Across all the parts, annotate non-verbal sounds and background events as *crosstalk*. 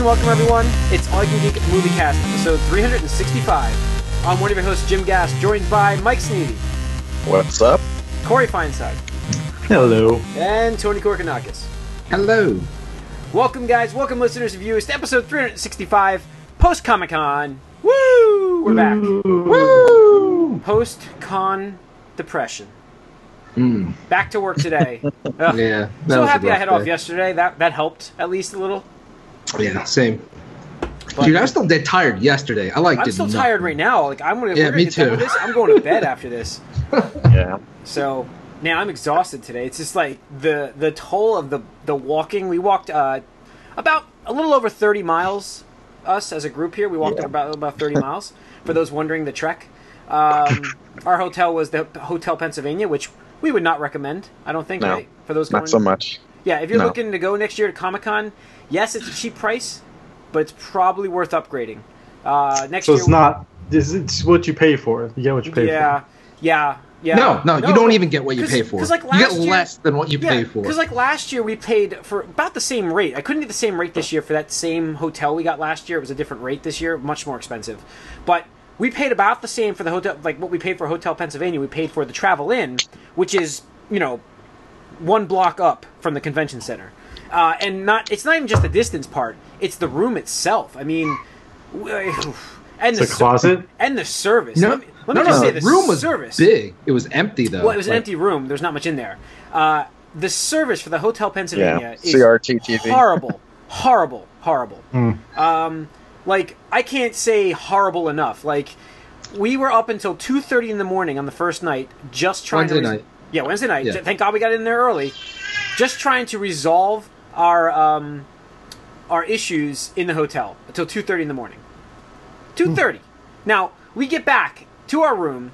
and welcome everyone. It's All You Can Geek Movie Cast, episode 365. I'm one of your hosts, Jim Gass, joined by Mike Sneedy, What's up? Corey Feinside, Hello. and Tony Korkanakis. Hello. Welcome, guys. Welcome, listeners and viewers, to episode 365, post Comic Con. Woo! We're back. Woo! Post Con depression. Mm, Back to work today. *laughs* Yeah. So happy I rough had off yesterday. That that helped at least a little. Yeah, same. But Dude, I was still dead tired yesterday. I like. I'm did still nothing. tired right now. Like I'm gonna. Yeah, we're gonna me get done too. with This. I'm going to bed after *laughs* this. Yeah. So now I'm exhausted today. It's just like the the toll of the the walking. We walked uh, about a little over 30 miles. Us as a group here, we walked Yeah. about about 30 miles. For those wondering, the trek. Um, our hotel was the Hotel Pennsylvania, which we would not recommend. I don't think, No, right? For those going, Not so much. Yeah. If you're no. looking to go next year to Comic Con, yes, it's a cheap price, but it's probably worth upgrading. Uh, next So year, it's not. This it's what you pay for. You get what you pay for. yeah, yeah, yeah. No, no, you don't even get what you 'Cause- pay for. 'cause like you get year- less than what you pay for. because like last year we paid for about the same rate. I couldn't get the same rate this year for that same hotel we got last year. It was a different rate this year, much more expensive. But we paid about the same for the hotel, like what we paid for Hotel Pennsylvania. We paid for the Travel Inn, which is you know one block up from the convention center, uh, and not. It's not even just the distance part; it's the room itself. I mean, *sighs* and It's the closet? and the service. no, let me, let no, me just no, say the the room was service. big. It was empty though. Well, it was an empty room. There's not much in there. Uh, the service for the Hotel Pennsylvania Yeah. is CRT TV. horrible, horrible, horrible. Hmm. Um, like I can't say horrible enough. Like we were up until two thirty in the morning on the first night, just trying Wednesday to. night. Yeah, Wednesday night. Yeah. Thank God we got in there early. Just trying to resolve our um, our issues in the hotel until two thirty in the morning. Two thirty. Now we get back to our room.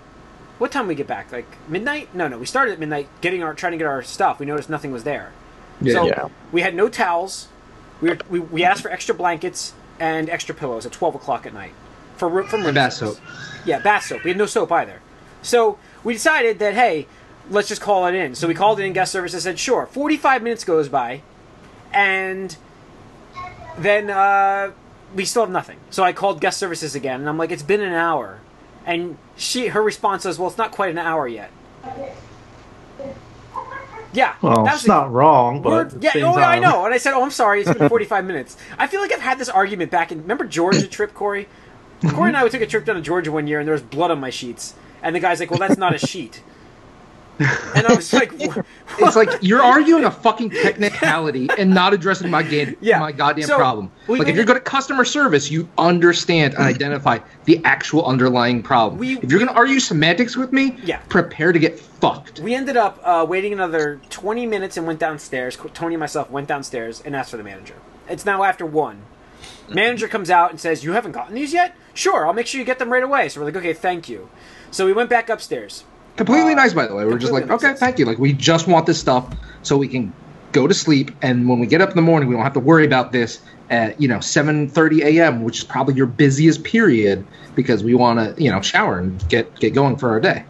What time we get back? Like midnight? No, no. We started at midnight, getting our trying to get our stuff. We noticed nothing was there. Yeah. So Yeah. we had no towels. We, were, we we asked for extra blankets and extra pillows at twelve o'clock at night for room from room bath soap. Yeah, bath soap. We had no soap either. So we decided that hey, let's just call it in. So we called in guest service and said sure. Forty five minutes goes by, and then uh, we still have nothing. So I called guest services again, and I'm like, it's been an hour, and she her response was, well, it's not quite an hour yet. Yeah, Well, that it's was not wrong, but Word- at the yeah, oh, yeah, I know. And I said, "Oh, I'm sorry. It's been *laughs* 45 minutes." I feel like I've had this argument back in. Remember Georgia trip, Corey? Corey and I we took a trip down to Georgia one year, and there was blood on my sheets. And the guy's like, "Well, that's not a sheet." And I was like, "Wha- *laughs* *laughs* It's like you're arguing a fucking technicality and not addressing my ga- *laughs* Yeah. my goddamn So, problem. we- like we- if you're good at customer service, you understand and identify the actual underlying problem. We- if you're going to argue semantics with me, Yeah. prepare to get fucked. We ended up uh, waiting another 20 minutes and went downstairs. Tony and myself went downstairs and asked for the manager. It's now after one. Manager comes out and says, "You haven't gotten these yet? Sure, I'll make sure you get them right away." So we're like, "Okay, thank you." So we went back upstairs. Completely nice, by the way. We're just like, okay, sense. thank you. Like, we just want this stuff so we can go to sleep, and when we get up in the morning, we don't have to worry about this at you know 7:30 a.m., which is probably your busiest period because we want to you know shower and get get going for our day.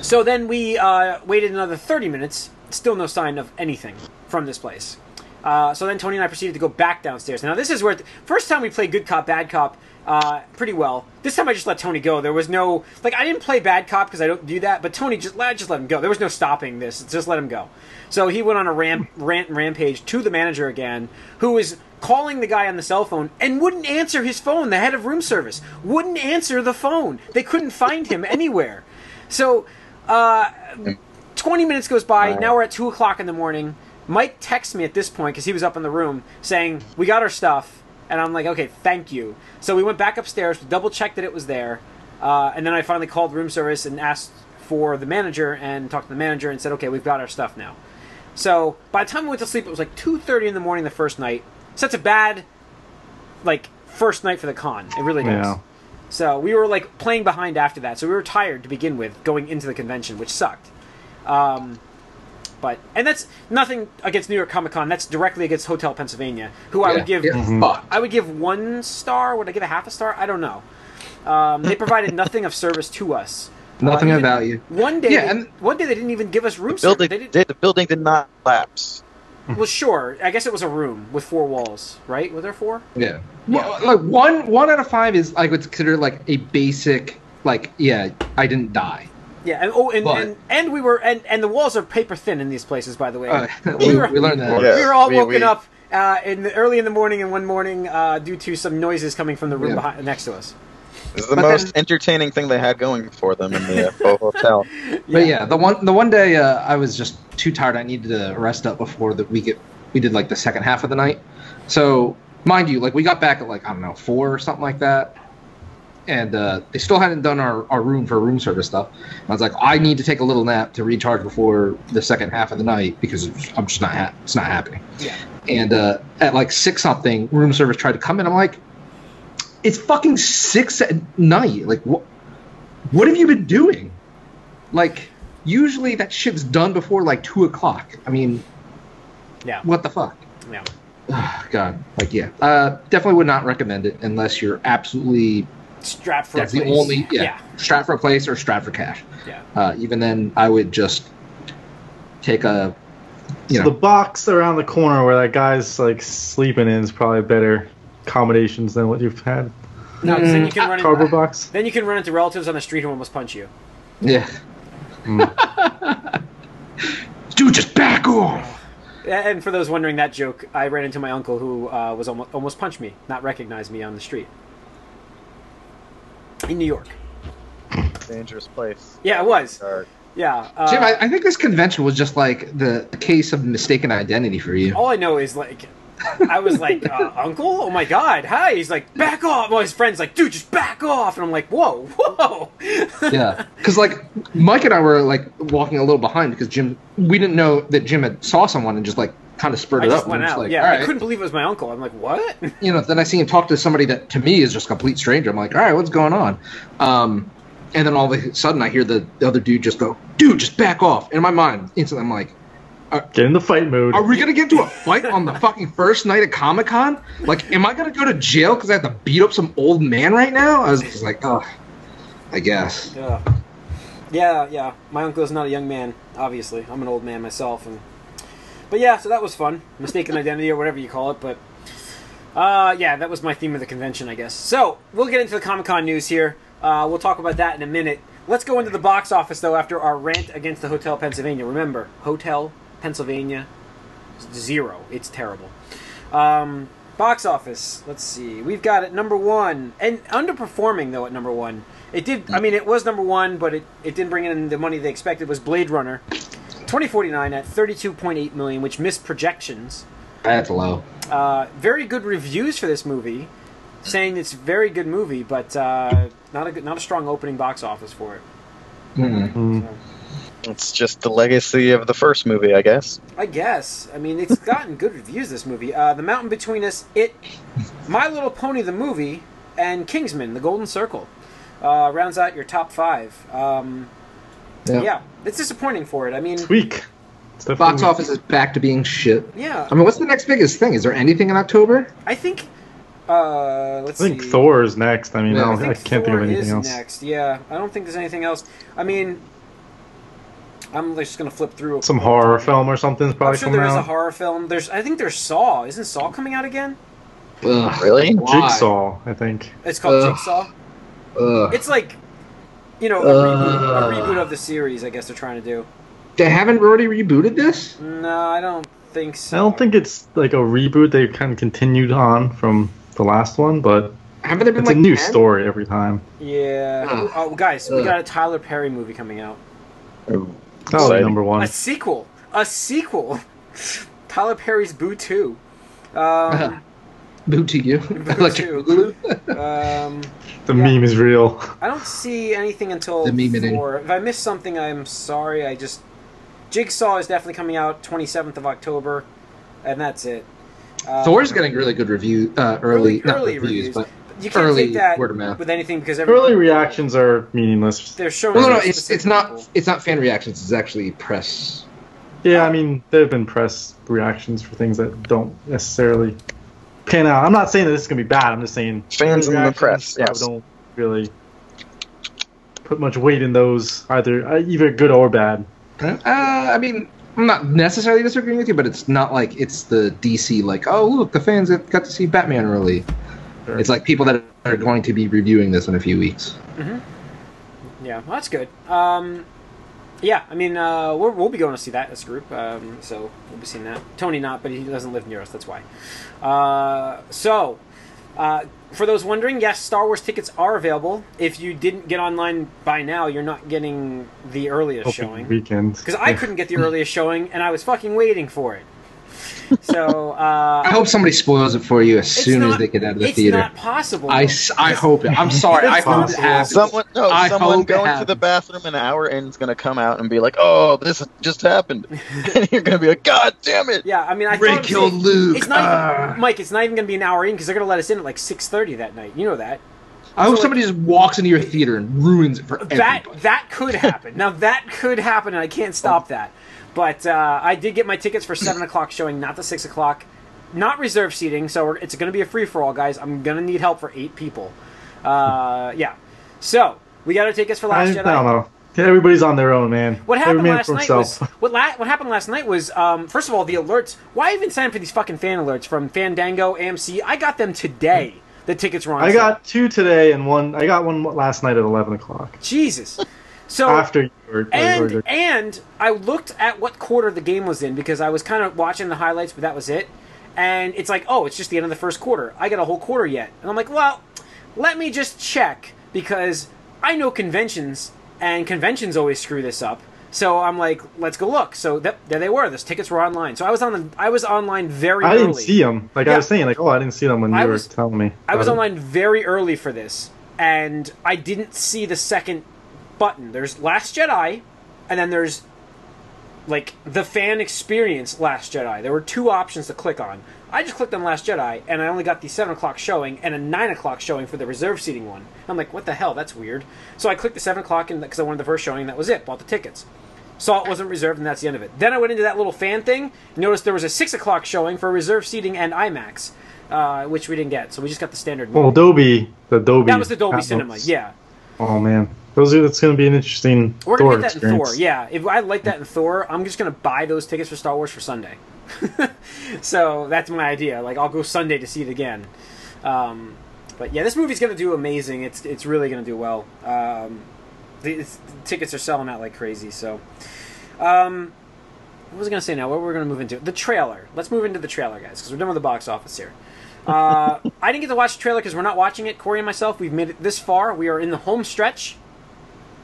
So then we uh, waited another 30 minutes. Still no sign of anything from this place. Uh, so then Tony and I proceeded to go back downstairs. Now this is where the first time we played good cop bad cop uh, pretty well. This time I just let Tony go. There was no like I didn't play bad cop because I don't do that. But Tony just I just let him go. There was no stopping this. Just let him go. So he went on a ramp, rant and rampage to the manager again, who was calling the guy on the cell phone and wouldn't answer his phone. The head of room service wouldn't answer the phone. They couldn't find him anywhere. So, uh, 20 minutes goes by. Now we're at 2 o'clock in the morning. Mike texts me at this point because he was up in the room saying, We got our stuff. And I'm like, Okay, thank you. So we went back upstairs to double check that it was there. Uh, and then I finally called room service and asked for the manager and talked to the manager and said, Okay, we've got our stuff now. So by the time we went to sleep, it was like 2.30 in the morning the first night. So that's a bad, like, first night for the con. It really does. Yeah. So we were like playing behind after that. So we were tired to begin with going into the convention, which sucked. Um, but and that's nothing against New York Comic Con. That's directly against Hotel Pennsylvania, who I would give get fucked. I would give one star. Would I give a half a star? I don't know. Um, they provided nothing of service to us. *laughs* Nothing Uh, of value. One day, Yeah, they- and- one day they didn't even give us room Building, service. They did, did, the building did not collapse. well, sure. I guess it was a room with four walls, right? Were there four? Yeah. Well, like one one out of five is I would consider like a basic like yeah I didn't die. Yeah, and oh, and, But- and and we were and and the walls are paper thin in these places, by the way. Uh, *laughs* we, we, were, we learned that. Yeah. we were all we- woken we- up uh, in the, early in the morning and one morning uh, due to some noises coming from the room Yeah. behind, next to us. This is the But most then- entertaining thing they had going for them in the uh, faux hotel. *laughs* But yeah, the one the one day uh, I was just too tired. I needed to rest up before that we get we did like the second half of the night. So mind you, like we got back at like I don't know four or something like that, and uh, they still hadn't done our, our room for room service stuff. And I was like, I need to take a little nap to recharge before the second half of the night because I'm just not ha- it's not happening. Yeah. And uh, at like six something, room service tried to come in. I'm like, it's fucking six at night. Like what? What have you been doing? Like usually that shit's done before like two o'clock. I mean, Yeah, what the fuck? yeah. Oh, God, like yeah, uh, definitely would not recommend it unless you're absolutely Strapped for that's a the place. only yeah, yeah, strap for a place or strap for cash. yeah. Uh, even then, I would just take a you So know the box around the corner where that guy's like sleeping in is probably better accommodations than what you've had. No, 'cause then you can run. Cardboard Into, box. then you can run into relatives on the street who almost punch you. yeah. Mm. *laughs* Dude, just back off. And for those wondering that joke, I ran into my uncle who uh, was almost, almost punched me, not recognized me on the street in New York. Dangerous place. Yeah, it was. Or- Yeah. Uh, Jim, I, I think this convention was just like the case of mistaken identity for you. all I know is like, I was like, uh, *laughs* Uncle, oh my God, hi. He's like, back off. Well, his friend's like, dude, just back off. And I'm like, whoa, whoa. yeah because like mike and i were like walking a little behind because jim we didn't know that jim had saw someone and just like kind of spurred I it just up went and I'm out. like, yeah, all I couldn't believe it was my uncle. I'm like, what? *laughs* you know then i see him talk to somebody that to me is just a complete stranger i'm like all right what's going on um and then all of a sudden i hear the, the other dude just go dude just back off and in my mind instantly i'm like Get in the fight mode. are we gonna get into a fight on the fucking first night of Comic Con? Like, am I gonna go to jail because I have to beat up some old man right now? I was just like, oh, I guess. Yeah. Yeah, yeah. My uncle is not a young man, obviously. I'm an old man myself and But yeah, so that was fun. Mistaken *laughs* identity or whatever you call it, but uh yeah, that was my theme of the convention, I guess. So, we'll get into the Comic-Con news here. Uh, we'll talk about that in a minute. Let's go into the box office though after our rant against the Hotel Pennsylvania. Remember, Hotel Pennsylvania zero. It's terrible. Um, box office. Let's see. We've got it number one and underperforming though at number one. It did. I mean, it was number one, but it, it didn't bring in the money they expected. Was Blade Runner, 2049 at 32.8 million, which missed projections. That's low. Uh, very good reviews for this movie, saying it's a very good movie, but uh, not a good, not a strong opening box office for it. Mm-mm. Mm. So, It's just the legacy of the first movie, I guess. I guess. I mean, it's gotten good reviews. This movie, uh, The Mountain Between Us, it, My Little Pony, the movie, and Kingsman: The Golden Circle, uh, rounds out your top five. Um, Yeah. yeah, it's disappointing for it. I mean, It's weak. It's Box weak. office is back to being shit. yeah, I mean, what's the next biggest thing? Is there anything in October? I think. Uh, let's I think see. Thor is next. I mean, Yeah, I, I don't, I, can't Thor think of anything is else. next. Yeah, I don't think there's anything else. I mean, I'm just gonna flip through Some horror film or something's I'm probably sure coming there is a horror film. There's, I think there's Saw. Isn't Saw coming out again? Ugh. Really? Why? Jigsaw, I think. It's called Ugh. Jigsaw. Ugh. It's like, you know, a, reboot, a Uh. reboot of the series. I guess they're trying to do. They haven't already rebooted this? No, I don't think so. I don't think it's like a reboot. They kind of continued on from the last one, but Haven't there been it's like a new 10? story every time. Yeah. Ugh. Oh, guys, we got a Tyler Perry movie coming out. Ooh, Oh, exciting. number one. A sequel. A sequel. *laughs* Tyler Perry's Boo Two. Um, Boo to you. *laughs* Electric Boo. Boogaloo. um, *laughs* The yeah. meme is real. I don't see anything until The meme it in. Thor. If I miss something, I'm sorry. I just Jigsaw is definitely coming out 27th of October, and that's it. Um, Thor's getting really good review, uh, early, Early- not early reviews, reviews. but you can't early take that word of mouth. with anything because every, Early reactions are meaningless. they're showing. no, no, no, it's it's not people. it's not fan reactions. It's actually press. Yeah, I mean, there have been press reactions for things that don't necessarily pan out. I'm not saying that this is going to be bad. I'm just saying Fans early in the reactions, press, I don't really put much weight in those, either uh, either good or bad. Uh, I mean, I'm not necessarily disagreeing with you, but it's not like it's the DC like, oh look, the fans that got to see Batman early. Sure. It's like people that are going to be reviewing this in a few weeks. Yeah, well, that's good. Um, yeah, I mean, uh, we're, we'll be going to see that as a group, um, so we'll be seeing that. Tony not, but he doesn't live near us. That's why. Uh, so, uh, for those wondering, yes, Star Wars tickets are available. If you didn't get online by now, you're not getting the earliest Opening showing. weekend. Because I couldn't get the earliest showing, and I was fucking waiting for it. So uh, I hope somebody spoils it for you as soon not- as they get out of the theater. it's not possible. I, s- I hope it. I'm sorry. I It's hope it happens. Someone, no, I someone going to the bathroom an hour in is going to come out and be like, "Oh, this just happened," *laughs* and you're going to be like, "God damn it!" yeah, I mean, I Ray thought it Luke. It's not, even, Mike. It's not even going to be an hour in because they're going to let us in at like six thirty that night. You know that. I hope So, somebody just walks into your theater and ruins it for that everybody. that could happen. now that could happen, and I can't stop that. But uh, I did get my tickets for seven o'clock showing, not the six o'clock, not reserve seating. So we're, it's going to be a free for all, guys. I'm going to need help for eight people. Uh, yeah. So we got our tickets for I, Last I Jedi. don't know. Everybody's on their own, man. What happened last night himself. was what, la- what happened last night was um, first of all the alerts. Why even sign for these fucking fan alerts from Fandango, AMC? I got them today. The tickets were on. I sale. got two today and one. I got one last night at eleven o'clock Jesus. So after you were. and ordered. and I looked at what quarter the game was in because I was kind of watching the highlights, but that was it. And it's like, oh, it's just the end of the first quarter. I got a whole quarter yet, and I'm like, well, let me just check because I know conventions, and conventions always screw this up. So I'm like, let's go look. So th- there they were. Those tickets were online. So I was on the I was online very early. I early. didn't see them. Like Yeah. I was saying, like oh, I didn't see them when you I were was- telling me. I was it. online very early for this, and I didn't see the second button. There's Last Jedi, and then there's like the fan experience Last Jedi. There were two options to click on. I just clicked on Last Jedi, and I only got the seven o'clock showing and a nine o'clock showing for the reserve seating one. I'm like, what the hell? That's weird. So I clicked the seven o'clock because I wanted the first showing. and That was it. Bought the tickets. Saw it wasn't reserved, and that's the end of it. Then I went into that little fan thing. Noticed there was a six o'clock showing for reserve seating and IMAX, uh, which we didn't get. So we just got the standard. Well, Dolby, the Dolby. That was the Dolby Atmos. Cinema, yeah. Oh man, those are. That's going to be an interesting We're gonna get that in. Thor, yeah. If I like that in Thor, I'm just gonna buy those tickets for Star Wars for Sunday. *laughs* so that's my idea. Like I'll go Sunday to see it again. Um, but yeah, this movie's gonna do amazing. It's it's really gonna do well. Um, the, the tickets are selling out like crazy. So, um, what was I gonna say now? What we're gonna move into the trailer. Let's move into the trailer, guys, because we're done with the box office here. Uh, *laughs* I didn't get to watch the trailer because we're not watching it. Corey and myself, we've made it this far. We are in the home stretch.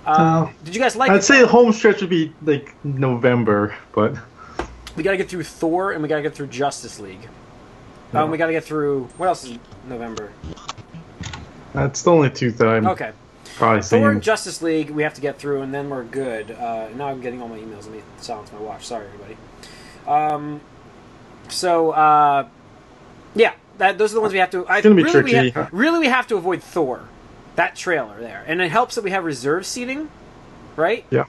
Uh, Oh. did you guys like I'd it? say the home stretch would be like November, but We gotta get through Thor and we gotta get through Justice League. Um, we gotta get through what else is November? that's the only two that I'm Okay, probably Thor seeing. and Justice League we have to get through, and then we're good. Uh, now I'm getting all my emails. Let me silence my watch. Sorry, everybody. Um, so uh, yeah, that, those are the ones we have to. I, gonna be really, we tricky. ha- really, we have to avoid Thor. That trailer there, and it helps that we have reserve seating, right? Yeah.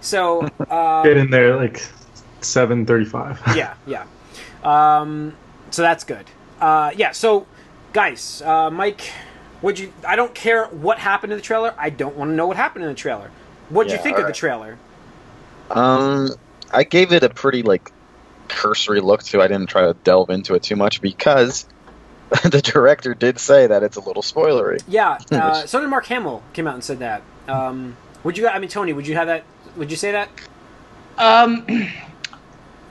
So uh, *laughs* Get in there like seven thirty-five. *laughs* yeah, yeah. Um, so that's good. Uh, yeah. So, guys, uh, Mike, would you? I don't care what happened in the trailer. I don't want to know what happened in the trailer. What'd you think of the trailer? Um, I gave it a pretty like cursory look too. I didn't try to delve into it too much because *laughs* the director did say that it's a little spoilery. Yeah. *laughs* Uh, so did Mark Hamill came out and said that. Um, would you? I mean, Tony, would you have that? Would you say that? Um, *clears throat*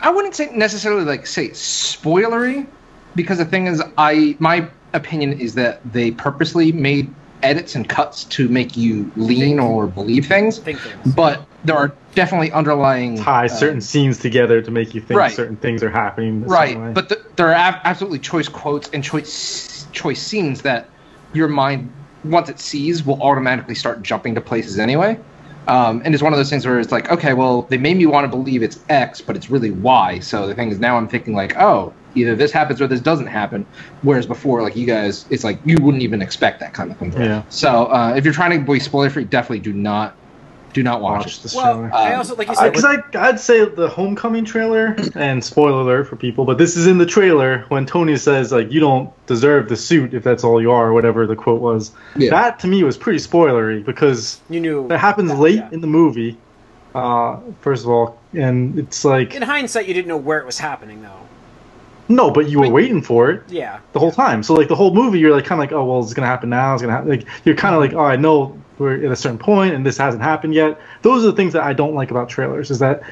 I wouldn't say necessarily like say spoilery, because the thing is, I my opinion is that they purposely made edits and cuts to make you lean or believe things. Think things. But there are definitely underlying Tie uh, certain scenes together to make you think Right. certain things are happening. right, but th there are ab- absolutely choice quotes and choice choice scenes that your mind once it sees will automatically start jumping to places anyway. Um, and it's one of those things where it's like, okay, well, they made me want to believe it's X, but it's really Y. So the thing is, now I'm thinking like, oh, either this happens or this doesn't happen. Whereas before, like you guys, it's like you wouldn't even expect that kind of thing. Yeah. So uh, if you're trying to be spoiler free, definitely do not do not watch, watch it. this Well, trailer. I also like you said. Because I, I'd say the homecoming trailer, *clears throat* and spoiler alert for people, but this is in the trailer when Tony says like you don't deserve the suit if that's all you are, or whatever the quote was. Yeah. That to me was pretty spoilery because you knew that happens that, late yeah. in the movie, Uh, first of all, and it's like In hindsight, you didn't know where it was happening, though. no, but you were Wait. waiting for it Yeah. the whole time. So like the whole movie, you're like kind of like, oh well, it's gonna happen now. It's gonna happen. Like you're kind of like, oh, I know we're at a certain point and this hasn't happened yet. Those are the things that I don't like about trailers. Is that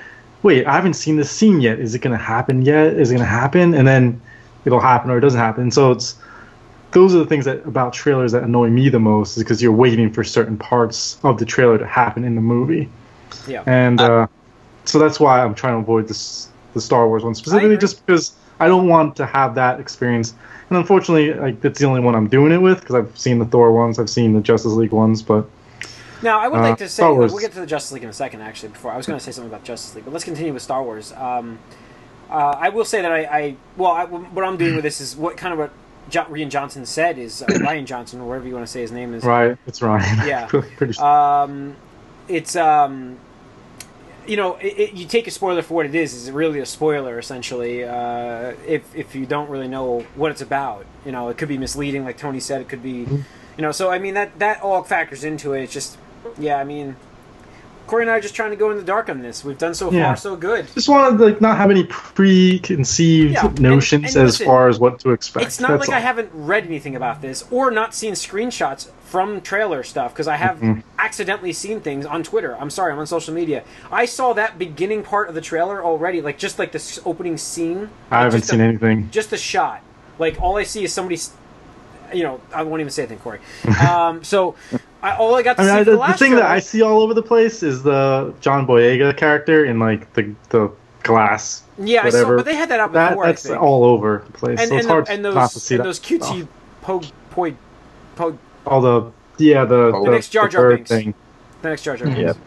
wait, I haven't seen this scene yet. Is it gonna happen yet? Is it gonna happen? And then it'll happen or it doesn't happen. So it's those are the things that about trailers that annoy me the most is because you're waiting for certain parts of the trailer to happen in the movie. Yeah. And uh, so that's why I'm trying to avoid this the Star Wars one specifically, just because I don't want to have that experience. And unfortunately, like that's the only one I'm doing it with because I've seen the Thor ones, I've seen the Justice League ones, but Now, I would Uh, like to say we'll get to the Justice League in a second. Actually, before I was going to say something about Justice League, but let's continue with Star Wars. Um, uh, I will say that I, I well, I, what I'm doing with this is what kind of what jo- Rian Johnson said is uh, *coughs* Ryan Johnson, or whatever you want to say his name is. right, it's Ryan. Yeah. *laughs* pretty sure. Um, it's um, you know, it, it, you take a spoiler for what it is. Is it really a spoiler essentially. Uh, if if you don't really know what it's about, you know, it could be misleading, like Tony said. It could be, Mm-hmm. you know. So I mean that that all factors into it. It's just, yeah. I mean, Corey and I are just trying to go in the dark on this. We've done so Yeah. far so good. just want to like not have any preconceived Yeah, notions and as listen, far as what to expect. It's not That's like I haven't read anything about this or not seen screenshots from trailer stuff because I have Mm-hmm. accidentally seen things on Twitter. I'm sorry, I'm on social media. I saw that beginning part of the trailer already, like just like this opening scene. I haven't seen a, anything. Just a shot. Like all I see is somebody. You know, I won't even say anything, Corey. *laughs* Um, so, I, all I got to I mean, see I, the, the, the last thing that I see all over the place is the John Boyega character in like the the glass. yeah, I saw, whatever. but they had that out That before. that's I think. all over the place. and, so and, it's the- hard and not to those see and that. those stuff. cutesy po po po all the yeah the The the, next Jar Jar bird thing. the next Jar Jar. Binks.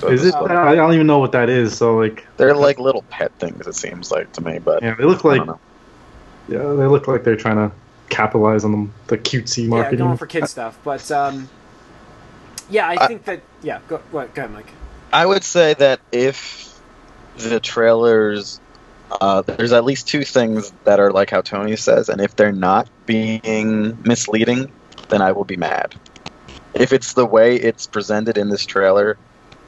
So Is it? Oh. I don't even know what that is. So like, They're like little pet things. It seems like to me, but yeah, they look like yeah, they look like they're trying to capitalize on the, the cutesy Yeah, marketing. going for kid stuff. But um, yeah, I I- think that yeah. Go, go ahead, Mike. I would say that if the trailers, uh, there's at least two things that are like how Tony says, and if they're not being misleading, then I will be mad. If it's the way it's presented in this trailer,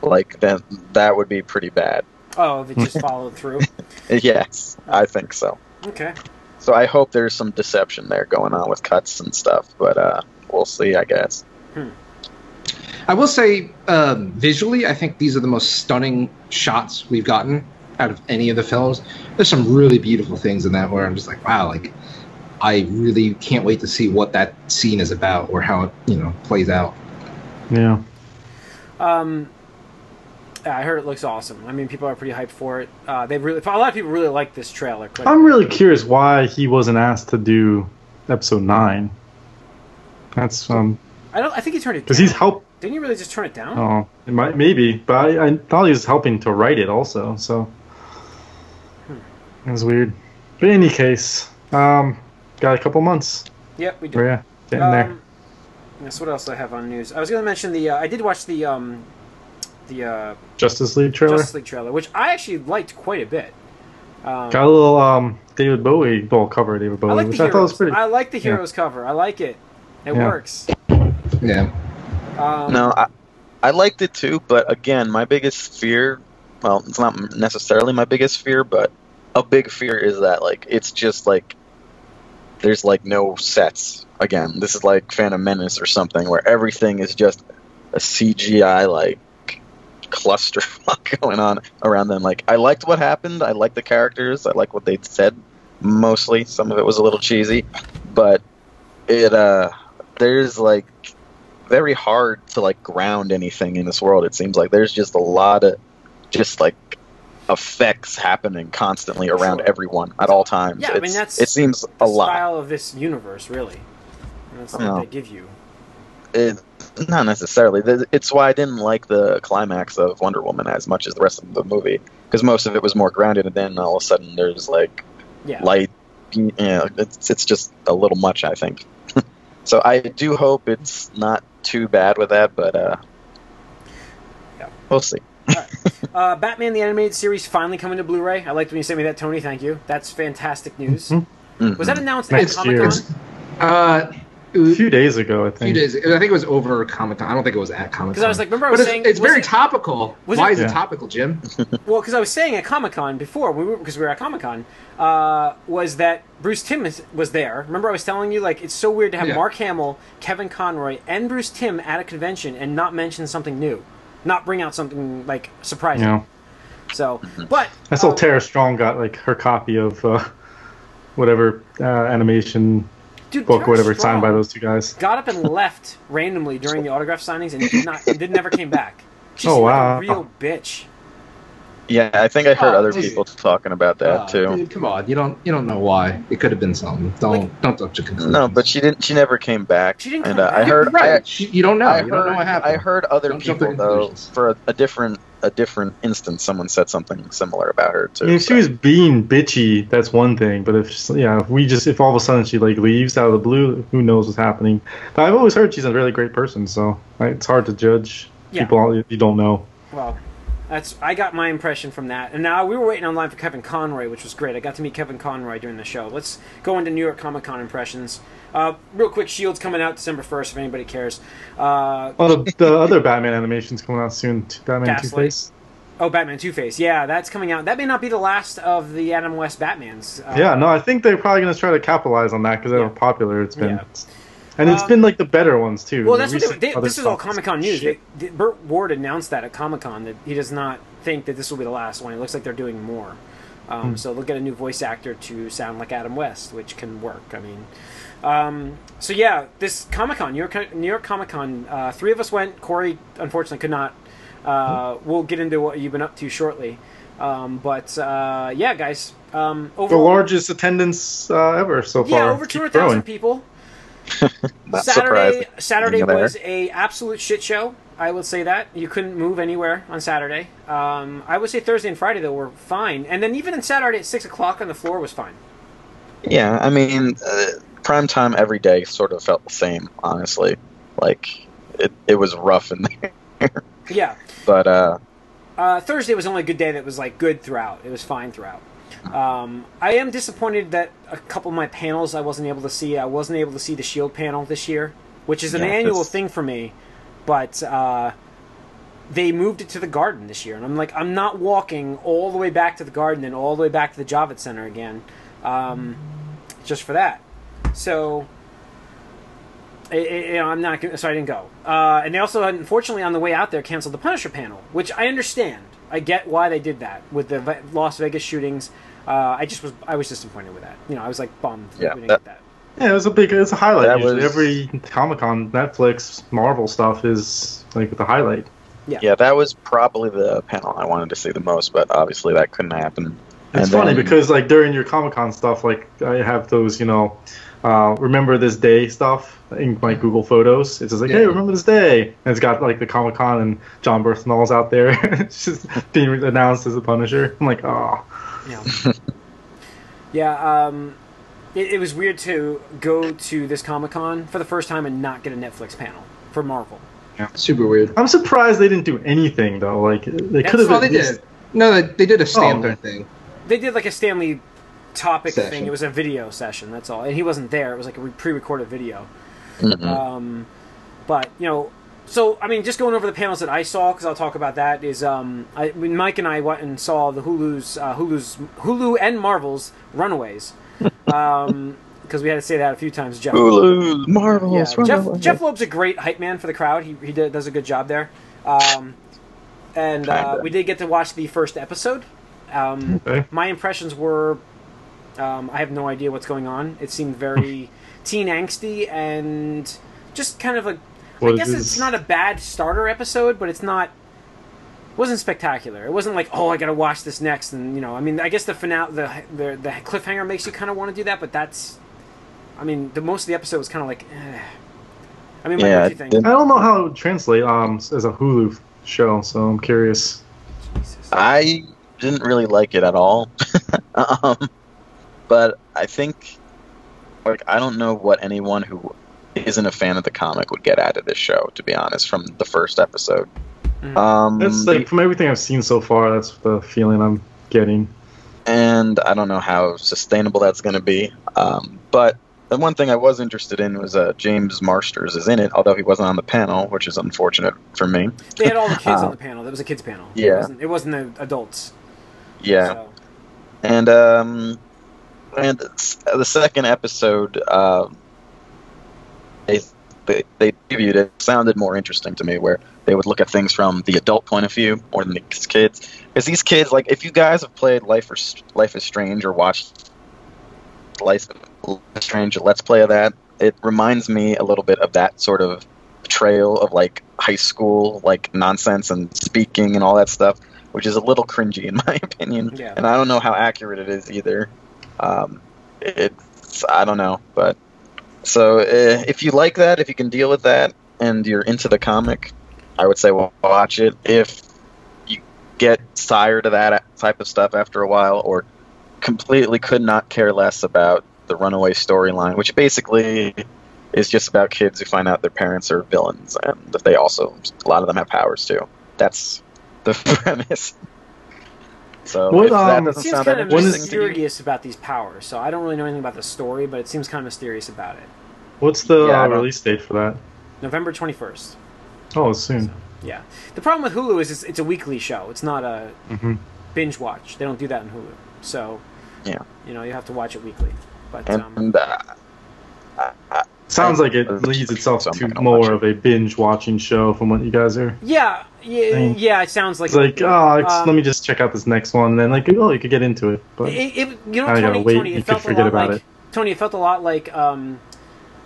like then that would be pretty bad. Oh, they just *laughs* followed through. Yes, I think so. Okay. So I hope there's some deception there going on with cuts and stuff, but uh, we'll see. I guess. I will say, um, visually, I think these are the most stunning shots we've gotten out of any of the films. There's some really beautiful things in that where I'm just like, wow, like I really can't wait to see what that scene is about or how it, you know, plays out. Yeah, Um, I heard it looks awesome. I mean, people are pretty hyped for it. Uh, they really, a lot of people really like this trailer. quite a I'm really curious why he wasn't asked to do episode nine. That's um I don't. I think he turned it because he's help. Didn't you really just turn it down? Oh, it might maybe, but I, I thought he was helping to write it also. So it was weird. But in any case, um, got a couple months. Yep, we did. We're yeah, getting there. Um, Yes. What else do I have on news? I was going to mention the. Uh, I did watch the um, the uh, Justice League trailer. Justice League trailer, which I actually liked quite a bit. Um, Got a little um David Bowie ball cover of David Bowie, I like the which I thought was heroes. pretty. I like the yeah. heroes cover. I like it. It Yeah. works. Yeah. Um, No, I, I liked it too, but again, my biggest fear well, it's not necessarily my biggest fear, but a big fear is that like it's just like there's like no sets. Again, this is like Phantom Menace or something where everything is just a CGI like clusterfuck *laughs* going on around them. Like I liked what happened. I liked the characters. I liked what they said. Mostly, some of it was a little cheesy, but it uh, there's like very hard to like ground anything in this world. It seems like there's just a lot of just like effects happening constantly around Sure. everyone at all times. Yeah, I mean, that's it seems the a lot. style of this universe, really. That's what No. they give you. It, not necessarily. It's why I didn't like the climax of Wonder Woman as much as the rest of the movie because most of it was more grounded, and then all of a sudden there's like Yeah. light. You know, it's it's just a little much, I think. So I do hope it's not too bad with that, but uh, Yeah. we'll see. Uh, Batman the Animated Series finally coming to Blu-ray. I liked when you sent me that, Tony. Thank you. That's fantastic news. Mhm. Mhm. Was that announced Next at. Comic Con? Uh, It A few days ago, I a few days. I think it was over Comic Con. I don't think it was at Comic Con. Because I was like, remember I was it's, saying it's was very it- topical. was Why it- is it topical, Jim? *laughs* Well, because I was saying at Comic Con before, we were because we were at Comic Con, uh, was that Bruce Timm is, was there. Remember, I was telling you like it's so weird to have Yeah. Mark Hamill, Kevin Conroy, and Bruce Timm at a convention and not mention something new, not bring out something like surprising. You know, So, but I saw um, Tara Strong got like her copy of uh, whatever uh, animation dude, book, whatever, Strong signed by those two guys. Got up and *laughs* left randomly during the autograph signings and did not, did never came back. She Oh, wow. like a real bitch. Yeah, I think I heard Oh, other dude. people talking about that Uh, too. dude, come on, you don't you don't know why. It could have been something. Don't don't jump to conclusions. No, but she didn't. She never came back. She didn't and come uh, I heard. right. I, She- you don't know. I you don't know what heard, happened. I heard other Don't people though for a, a different a different instance. Someone said something similar about her too. I mean, if she was being bitchy, that's one thing. But if yeah, if we just if all of a sudden she like leaves out of the blue, who knows what's happening? But I've always heard she's a really great person, so like, it's hard to judge Yeah. people you don't know. Well, that's I got my impression from that. And now we were waiting online for Kevin Conroy, which was great. I got to meet Kevin Conroy during the show. Let's go into New York Comic Con impressions. Uh, real quick, Shield's coming out December first. If anybody cares. Uh, Well, the, the other Batman animation's coming out soon. Batman Two Face. oh, Batman Two Face. Yeah, that's coming out. That may not be the last of the Adam West Batmans. Uh, Yeah, no, I think they're probably going to try to capitalize on that because they're popular. It's been, Yeah. And it's Um, been like the better ones too. Well, that's what they, they, this is all Comic Con news. They, they, Burt Ward announced that at Comic Con that he does not think that this will be the last one. It looks like they're doing more. Um, Hmm. So they'll get a new voice actor to sound like Adam West, which can work. I mean, um, so yeah, this Comic Con, New York, New York Comic Con. Uh, three of us went. Corey unfortunately could not. Uh, Hmm. we'll get into what you've been up to shortly. Um, but uh, yeah, guys. Um, the largest attendance uh, ever so far. yeah, over two hundred thousand people. *laughs* Saturday. Saturday was a absolute shit show. I would say that you couldn't move anywhere on Saturday. Um, I would say Thursday and Friday though were fine, and then even on Saturday at six o'clock on the floor was fine. Yeah, I mean, uh, prime time every day sort of felt the same. Honestly, like it, it was rough in *laughs* there, Yeah, but uh, uh, Thursday was the only good day that was like good throughout. It was fine throughout. Um, I am disappointed that a couple of my panels I wasn't able to see. I wasn't able to see the Shield panel this year, which is an Yeah, annual that's- thing for me. But uh, they moved it to the Garden this year, and I'm like, I'm not walking all the way back to the Garden and all the way back to the Javits Center again, um, just for that. So. I- I- you know, I'm not. gonna- So I didn't go. Uh, and they also, unfortunately, on the way out there, canceled the Punisher panel, which I understand. I get why they did that with the Las Vegas shootings. Uh, I just was. I was disappointed with that. You know, I was like bummed that Yeah, we didn't that- get that. Yeah, it was a big. It's a highlight. That usually. was- Every Comic Con, Netflix, Marvel stuff is like the highlight. yeah, that was probably the panel I wanted to see the most. But obviously, that couldn't happen. It's And funny then- because like during your Comic Con stuff, like I have those, you know, uh, remember this day stuff in my Google Photos. It's just like, Yeah. hey, remember this day, and it's got like the Comic Con and Jon Bernthal's out there, *laughs* it's just being announced as a Punisher. I'm like, oh, Yeah. yeah. Um, it, it was weird to go to this Comic Con for the first time and not get a Netflix panel for Marvel. Yeah, Super weird. I'm surprised they didn't do anything though. Like they could have. Oh, at they least- did. No, they, they did a standalone okay. thing. They did like a Stanley topic Session. thing. It was a video session. That's all. And he wasn't there. It was like a pre-recorded video. Mhm. Um, but you know, so I mean, just going over the panels that I saw because I'll talk about that is um, I, when Mike and I went and saw the Hulu's uh, Hulu's Hulu and Marvel's Runaways. *laughs* Um, because we had to say that a few times. Jeph, Hulu, Marvel, yeah, Jeph, Jeph Loeb's a great hype man for the crowd. He he does a good job there. Um, and uh, we did get to watch the first episode. Um, Okay. my impressions were um, I have no idea what's going on. It seemed very *laughs* teen angsty and just kind of a. I guess is- it's not a bad starter episode, but it's not. wasn't spectacular. It wasn't like oh I gotta watch this next and you know I mean I guess the finale the the, the cliffhanger makes you kind of want to do that, but that's. I mean the most of the episode was kind of like. Eh. I mean, Mike, Yeah, what do you think? I don't know how it would translate um as a Hulu show, so I'm curious. Jesus. I didn't really like it at all. *laughs* um, but I think, like, I don't know what anyone who isn't a fan of the comic would get out of this show. To be honest, from the first episode, Mhm. um, It's like from everything I've seen so far, that's the feeling I'm getting. and I don't know how sustainable that's going to be. Um, but the one thing I was interested in was uh, James Marsters is in it, although he wasn't on the panel, which is unfortunate for me. They had all the kids *laughs* Uh, on the panel. That was a kids panel. It yeah. wasn't, it wasn't the adults. Yeah, So, and um, and the second episode, um, they they they previewed it sounded more interesting to me, where they would look at things from the adult point of view more than these kids. Because these kids, like, if you guys have played Life or Life is Strange or watched Life is Strange, Let's Play of that, it reminds me a little bit of that sort of trail of like high school like nonsense and speaking and all that stuff, which is a little cringy in *laughs* my opinion. Yeah. And I don't know how accurate it is either. Um, it's I don't know, but so uh, if you like that, if you can deal with that, and you're into the comic, I would say watch it. If you get tired of that type of stuff after a while, or completely could not care less about the runaway storyline, which basically is just about kids who find out their parents are villains, and that they also a lot of them have powers too. That's the *laughs* premise. So What, if that um, doesn't seems sound kind of when is- you, mysterious about these powers. So I don't really know anything about the story, but it seems kind of mysterious about it. What's the Yeah, uh, release date for that? November twenty first. Oh, it's soon. Yeah. The problem with Hulu is it's, it's a weekly show. It's not a hmm binge watch. They don't do that in Hulu. So Yeah. you know you have to watch it weekly. But um, and uh, I- I- Sounds I- like it leads itself so to not gonna more it. of a binge watching show from what you guys are. yeah, yeah, Thing. yeah. It sounds like It's like, oh, it's, Um, let me just check out this next one, and then like, oh, you could get into it. But It, it, you know, Now you gotta wait, Tony, you it could felt a forget lot about like it. Tony. It felt a lot like um,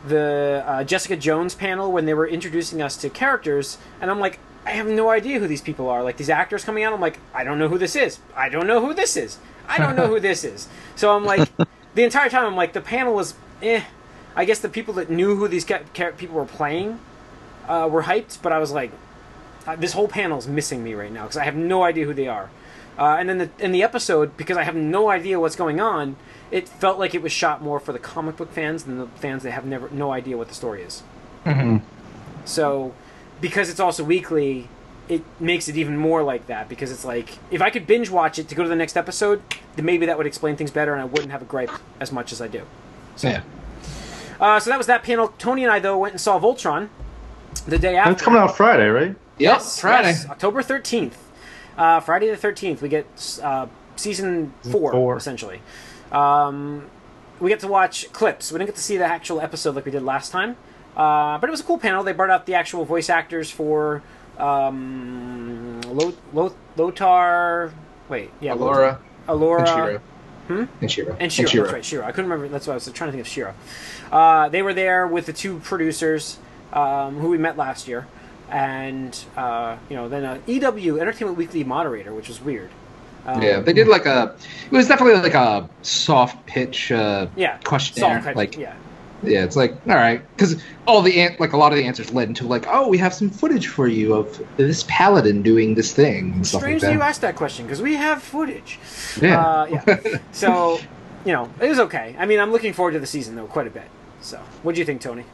the uh, Jessica Jones panel when they were introducing us to characters, and I'm like, I have no idea who these people are. Like these actors coming out, I'm like, I don't know who this is. I don't know who this is. I don't know who this is. *laughs* So I'm like, the entire time, I'm like, the panel was, eh. I guess the people that knew who these people were playing uh, were hyped, but I was like, uh, this whole panel is missing me right now because I have no idea who they are. Uh, and then the, in the episode, because I have no idea what's going on, it felt like it was shot more for the comic book fans than the fans that have never no idea what the story is. Mhm. So, because it's also weekly, it makes it even more like that. Because it's like if I could binge watch it to go to the next episode, then maybe that would explain things better, and I wouldn't have a gripe as much as I do. So. Yeah. Uh, so that was that panel. Tony and I though went and saw Voltron the day after. it's coming out Friday, right? Yep. Yes, Friday. yes, October thirteenth. Uh, Friday the thirteenth, we get uh, season four, four. essentially. Um, we get to watch clips. We didn't get to see the actual episode like we did last time, uh, but it was a cool panel. They brought out the actual voice actors for um, Lo- Lo- Lotor. Wait, yeah, Allura Allura, and Shiro. Hmm? And Shiro. and Shiro. That's right, Shiro. I couldn't remember. That's why I was trying to think of Shiro. Uh, they were there with the two producers um, who we met last year, and uh, you know, then uh, EW Entertainment Weekly moderator, which was weird. Um, Yeah, they did like a. It was definitely like a soft pitch uh, yeah, questionnaire. soft like, yeah, yeah, it's like all right, because all the an- like a lot of the answers led into like, oh, we have some footage for you of this paladin doing this thing strange like that you asked that question because we have footage. Yeah. uh, yeah. *laughs* So, you know, it was okay. I mean, I'm looking forward to the season though quite a bit. So, what do you think, Tony?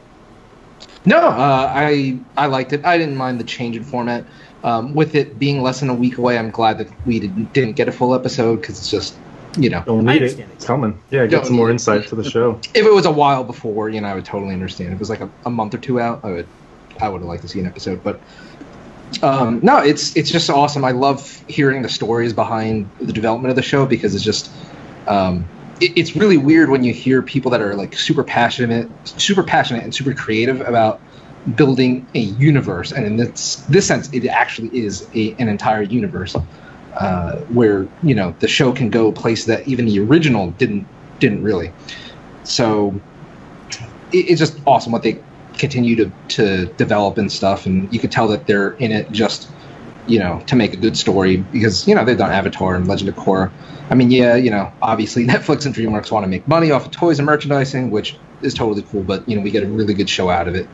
No, uh, I I liked it. I didn't mind the change in format. Um, with it being less than a week away, I'm glad that we didn't, didn't get a full episode because it's just, you know, Don't I need it. understand it. It's coming. Yeah, Don't get some more it. insight to the show. if it was a while before, you know, I would totally understand. If it was like a, a month or two out, I would I would have liked to see an episode. But um, no, it's it's just awesome. I love hearing the stories behind the development of the show because it's just um, it, it's really weird when you hear people that are like super passionate, super passionate and super creative about building a universe, and in this this sense, it actually is a, an entire universe uh, where you know the show can go places that even the original didn't didn't really. So it, it's just awesome what they continue to to develop and stuff, and you could tell that they're in it just you know to make a good story because you know they've done Avatar and Legend of Korra. I mean, yeah, you know, obviously *laughs* Netflix and DreamWorks want to make money off of toys and merchandising, which is totally cool. But you know, we get a really good show out of it,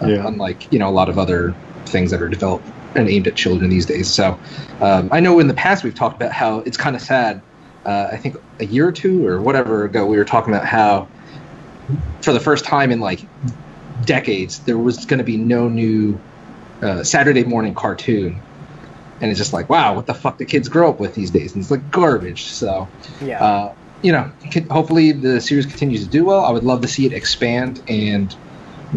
uh, Yeah. unlike you know a lot of other things that are developed and aimed at children these days. So um, I know in the past we've talked about how it's kind of sad. Uh, I think a year or two or whatever ago, we were talking about how for the first time in like decades, there was going to be no new uh, Saturday morning cartoon. And it's just like, wow, what the fuck do kids grow up with these days? And it's like garbage. So, Yeah, uh, you know, hopefully the series continues to do well. I would love to see it expand and,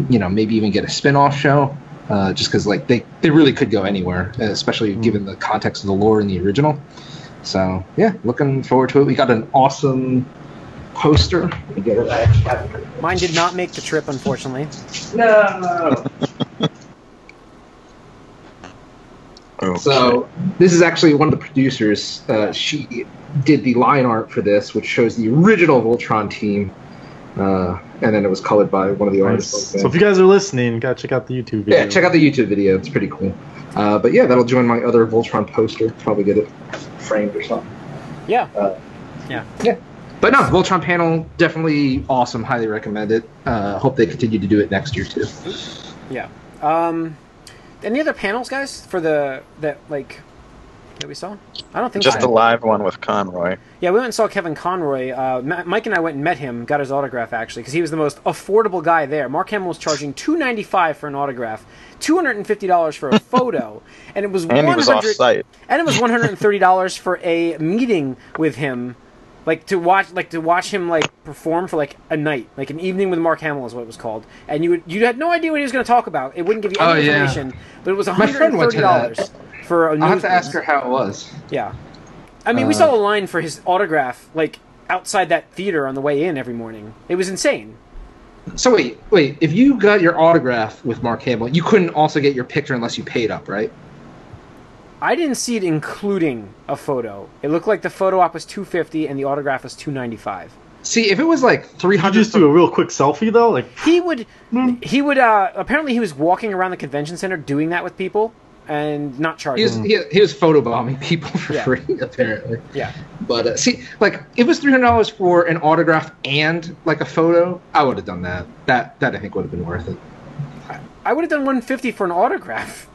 you know, maybe even get a spin-off show. Uh, just because like they, they really could go anywhere, especially given the context of the lore in the original. So yeah, looking forward to it. We got an awesome poster. Let me get it. I have it. Mine did not make the trip, unfortunately. No. *laughs* Oh, So this is actually one of the producers. Uh, she did the line art for this, which shows the original Voltron team, uh, and then it was colored by one of the Nice. artists. So if you guys are listening, gotta check out the YouTube video. yeah, check out the YouTube video. It's pretty cool. Uh, but yeah, that'll join my other Voltron poster. Probably get it framed or something. Yeah. Uh, Yeah. Yeah. But no, Voltron panel definitely awesome. Highly recommend it. Uh, hope they continue to do it next year too. Yeah. Um, any other panels, guys, for the that like that we saw? I don't think Just so. the live one with Conroy. Yeah, we went and saw Kevin Conroy. Uh, Ma- Mike and I went and met him, got his autograph actually, because he was the most affordable guy there. Mark Hamill was charging two ninety five for an autograph, two hundred and fifty dollars for a *laughs* photo, and it was And he was off hundred site. and it was one hundred and thirty dollars for a meeting with him, like to watch like to watch him like perform for like a night, like an evening with Mark Hamill is what it was called, and you would, you had no idea what he was going to talk about. It wouldn't give you any Oh, yeah. information, but it was one My hundred friend and went thirty to that. dollars for a I'll have to ask her how it was. yeah. I mean, we Uh, saw a line for his autograph, like, outside that theater on the way in every morning. It was insane. So wait, wait. If you got your autograph with Mark Hamill, you couldn't also get your picture unless you paid up, right? I didn't see it including a photo. It looked like the photo op was 250 and the autograph was 295. See, if it was like three hundred, Did just do a real quick selfie though? Like, He would *laughs* Hmm. he would uh apparently he was walking around the convention center doing that with people and not he charging. was, he, he was photobombing people for Yeah. free, apparently. yeah. But uh, see, like, if it was three hundred dollars for an autograph and like a photo, I would have done that. That that I think would have been worth it. I would have done 150 for an autograph.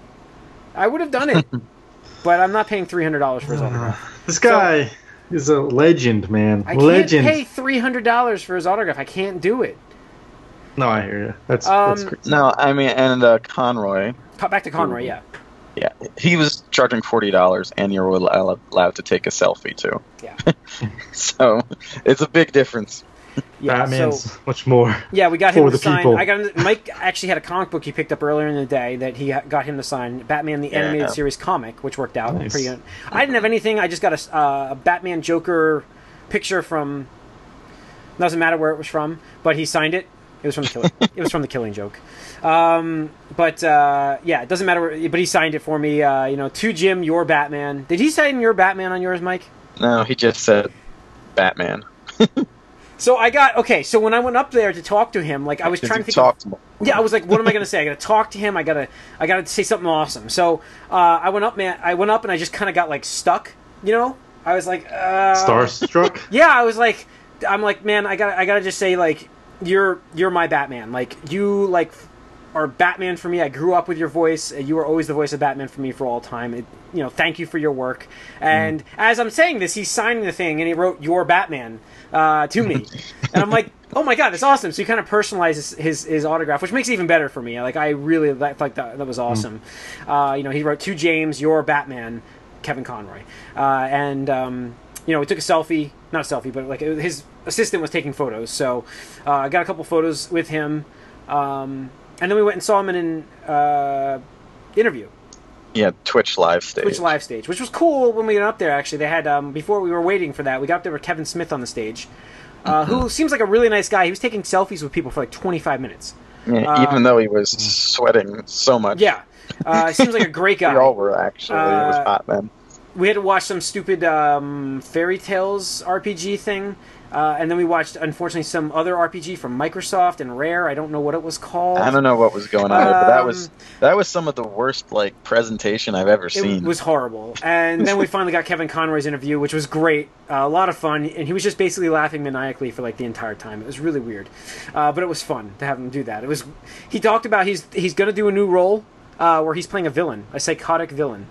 I would have done it. *laughs* but I'm not paying $300 for his autograph. this guy is a legend, man. I can't pay $300 for his autograph. I can't do it. No, I hear you. That's Um, that's crazy. No, I mean, and uh, Conroy, Back to Conroy, yeah. Yeah, he was charging forty dollars, and you were allowed to take a selfie too. Yeah. *laughs* So it's a big difference. Yeah, Batman's so much more. yeah, we got him to the sign. people. I got him. Mike actually had a comic book he picked up earlier in the day that he got him to sign. Batman the Yeah. animated series comic, which worked out Nice. pretty good. I didn't have anything. I just got a, s- uh, a Batman Joker picture from. Doesn't matter where it was from, but he signed it. It was from the killing. it was from the Killing Joke. Um, but uh, yeah, it doesn't matter. Where, but he signed it for me. Uh, you know, to Jim, your Batman. Did he sign your Batman on yours, Mike? No, he just said Batman. *laughs* So I got okay. So when I went up there to talk to him, like I was Did trying to think. of- talk to him? yeah, I was like, what am I going to say? I got to talk to him. I got to, I got to say something awesome. So uh, I went up, man. I went up and I just kind of got like stuck. You know, I was like, uh, Starstruck. *laughs* Yeah, I was like, I'm like, man, I got, to I got to just say like, you're, you're my Batman. Like you, like, are Batman for me. I grew up with your voice. You were always the voice of Batman for me for all time. It, you know, thank you for your work. And as I'm saying this, he's signing the thing, and he wrote "Your Batman" uh, to me, *laughs* and I'm like, oh my god, that's awesome. So he kind of personalizes his, his autograph, which makes it even better for me. Like I really like like that. That was awesome. Uh, you know, he wrote to James, "Your Batman," Kevin Conroy, uh, and um, you know, we took a selfie, not a selfie, but like his assistant was taking photos. So uh, I got a couple photos with him. Um, and then we went and saw him in an uh, interview, Yeah, Twitch live stage. Twitch live stage, which was cool when we went up there. Actually, they had um, before we were waiting for that. We got up there with Kevin Smith on the stage, uh, who seems like a really nice guy. He was taking selfies with people for like 25 minutes. Yeah, uh, even though he was sweating so much. Yeah, uh, seems like a great *laughs* guy. we all were actually. it was Uh, hot then. we had to watch some stupid um, fairy tales RPG thing, uh, and then we watched, unfortunately, some other RPG from Microsoft and Rare. I don't know what it was called. I don't know what was going on, there, but that was Um, that was some of the worst like presentation I've ever seen. It was horrible. And then we *laughs* finally got Kevin Conroy's interview, which was great. Uh, a lot of fun. And he was just basically laughing maniacally for like the entire time. It was really weird. Uh, but it was fun to have him do that. It was. He talked about he's he's going to do a new role uh, where he's playing a villain, a psychotic villain.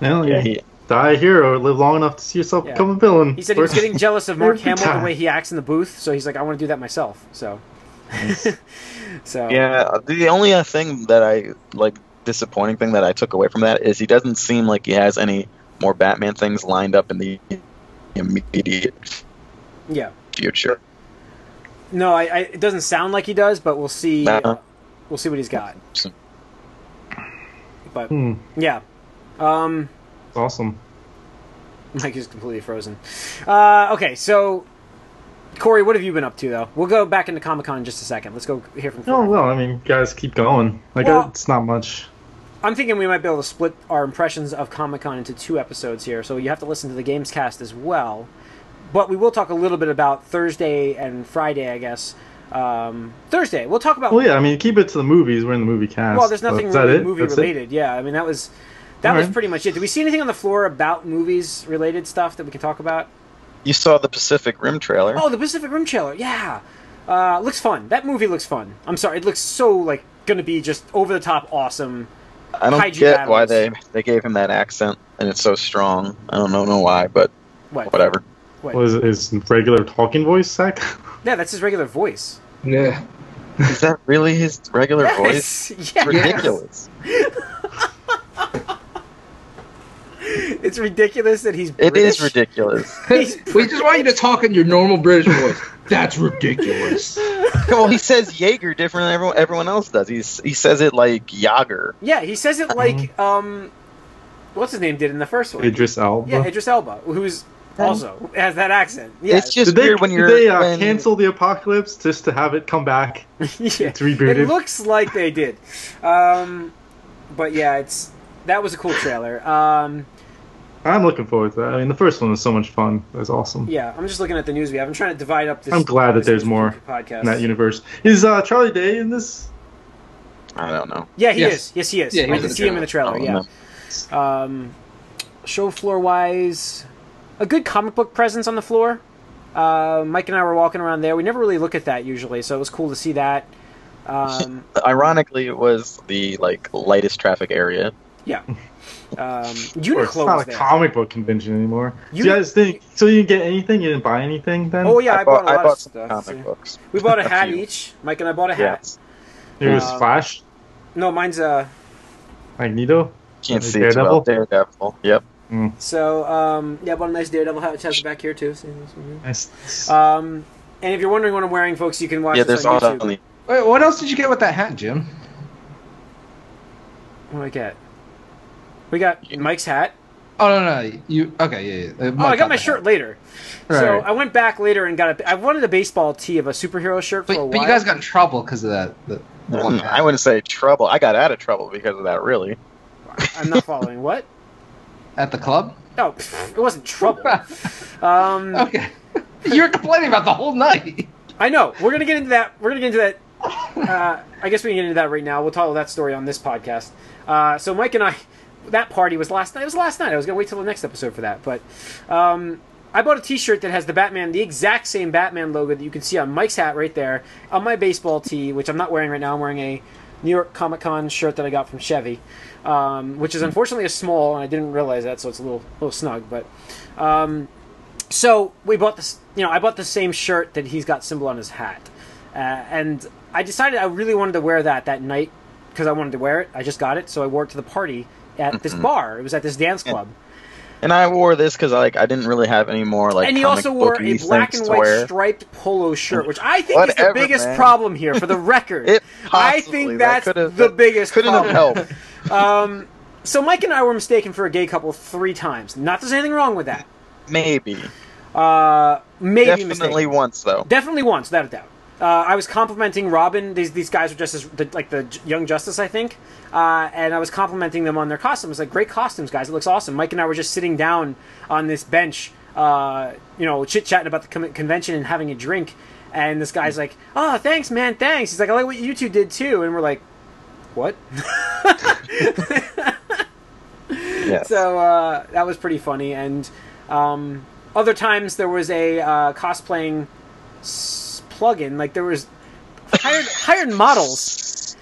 No, yeah, yeah, he, die a hero, live long enough to see yourself Yeah. become a villain. He said he was getting jealous of *laughs* Mark Every Hamill the way he acts in the booth. So he's like, I want to do that myself. So. *laughs* so. yeah. The only uh, thing that I like disappointing thing that I took away from that is he doesn't seem like he has any more Batman things lined up in the immediate Yeah. future. No, I, I, it doesn't sound like he does, but we'll see. No. uh, we'll see what he's got. But Hmm. yeah, um, It's awesome. *laughs* Mike is completely frozen. Uh, okay, so Corey, what have you been up to though? We'll go back into Comic Con in just a second. Let's go hear from. Oh Corey. well, I mean, guys, keep going. Like Well- it's not much. I'm thinking we might be able to split our impressions of Comic Con into two episodes here, so you have to listen to the Games Cast as well. But we will talk a little bit about Thursday and Friday, I guess. Um, Thursday, we'll talk about. Well, yeah, I mean, keep it to the movies. We're in the movie cast. Well, there's nothing really it? movie That's it? related. Yeah, I mean that was that was Alright. pretty much it. Did we see anything on the floor about movies related stuff that we can talk about? You saw the Pacific Rim trailer. Oh, the Pacific Rim trailer. Yeah, uh, looks fun. That movie looks fun. I'm sorry, it looks so like gonna be just over the top awesome. I don't kaiju get why they they gave him that accent and it's so strong. I don't know, know why, but What? whatever. What? Was his regular talking voice, Zach? *laughs* Yeah, that's his regular voice. Yeah. Is that really his regular *laughs* voice? Yes. yes. Ridiculous. *laughs* It's ridiculous that he's. British. It is ridiculous. *laughs* *laughs* We just want you to talk in your normal British voice. That's ridiculous. *laughs* well, he says Jaeger different than everyone, everyone else does. He's he says it like Yager. Yeah, he says it like um, what's his name did in the first one. Idris Elba. Yeah, Idris Elba, who's also has that accent. Yeah, It's just Did they, weird when you're they uh, when, cancel the apocalypse just to have it come back? yeah. It's rebooted. It looks like they did, um, but yeah, it's that was a cool trailer. Um, I'm looking forward to that. I mean, the first one was so much fun. It was awesome. yeah, I'm just looking at the news we have. I'm trying to divide up this. I'm glad that there's more podcast. In that universe, is uh, Charlie Day in this? I don't know. Yeah, he Yes. is. Yes, he is. Yeah, he I was can in the see him in the trailer. Yeah. know. Um, show floor wise, a good comic book presence on the floor. Uh, Mike and I were walking around there. We never really look at that usually, so it was cool to see that. Um, *laughs* Ironically, it was the like lightest traffic area. yeah. *laughs* Um, Or it's not was a there. comic book convention anymore. You- you guys think so? You didn't get anything? You didn't buy anything then? Oh yeah, I, bought, a lot I bought of some stuff. comic see. books. We bought a *laughs* A hat few. each. Mike and I bought a hat. Yes. It was um, Flash, No, mine's uh. Magneto. Can't Like see it well. Daredevil. Yep. So um, yeah, I bought a nice Daredevil hat, which has it back here too. See this Nice. Um, and if you're wondering what I'm wearing, folks, you can watch yeah, there's on all YouTube. Wait, what else did you get with that hat, Jim? What did I get? We got Mike's hat. Oh no, no, you okay? Yeah, yeah. Oh, I got my shirt later. Right. So I went back later and got a. I wanted a baseball tee of a superhero shirt for a But, while. but you guys got in trouble because of that. The, the one Mm, I wouldn't say trouble. I got out of trouble because of that. Really. *laughs* I'm not following. what? at the club. No, pff, it wasn't trouble. *laughs* Um, Okay, *laughs* you're complaining about the whole night. I know. We're gonna get into that. We're gonna get into that. Uh, I guess we can get into that right now. We'll tell that story on this podcast. Uh, so Mike and I, that party was last night. It was last night. I was gonna wait till the next episode for that, but um, I bought a T-shirt that has the Batman, the exact same Batman logo that you can see on Mike's hat right there, on my baseball tee, which I'm not wearing right now. I'm wearing a New York Comic Con shirt that I got from Chevy, um, which is unfortunately a small, and I didn't realize that, so it's a little little snug, but. Um, so we bought this you know i bought the same shirt that he's got symbol on his hat uh, and i decided i really wanted to wear that that night because i wanted to wear it i just got it so i wore it to the party at this bar it was at this dance club And I wore this because like I didn't really have any more like. and he also wore a black and white striped polo shirt which i think is the biggest man. problem here for the *laughs* record It i think that's could've- the that biggest Couldn't problem. have helped. *laughs* so mike and i were mistaken for a gay couple three times not that there's anything wrong with that Maybe. uh, maybe Definitely mistaken. once though. Definitely once, without a doubt. Uh, I was complimenting Robin. These these guys were just as the, like the Young Justice, I think, uh, and I was complimenting them on their costumes. Like great costumes, guys. It looks awesome. Mike and I were just sitting down on this bench, uh, you know, chit chatting about the con- convention and having a drink. And this guy's like, "Oh, thanks, man. Thanks." He's like, "I like what you two did too." And we're like, "What?" *laughs* Yes. So uh, that was pretty funny. And um, other times there was a uh, cosplaying s- plugin. Like there was hired hired models.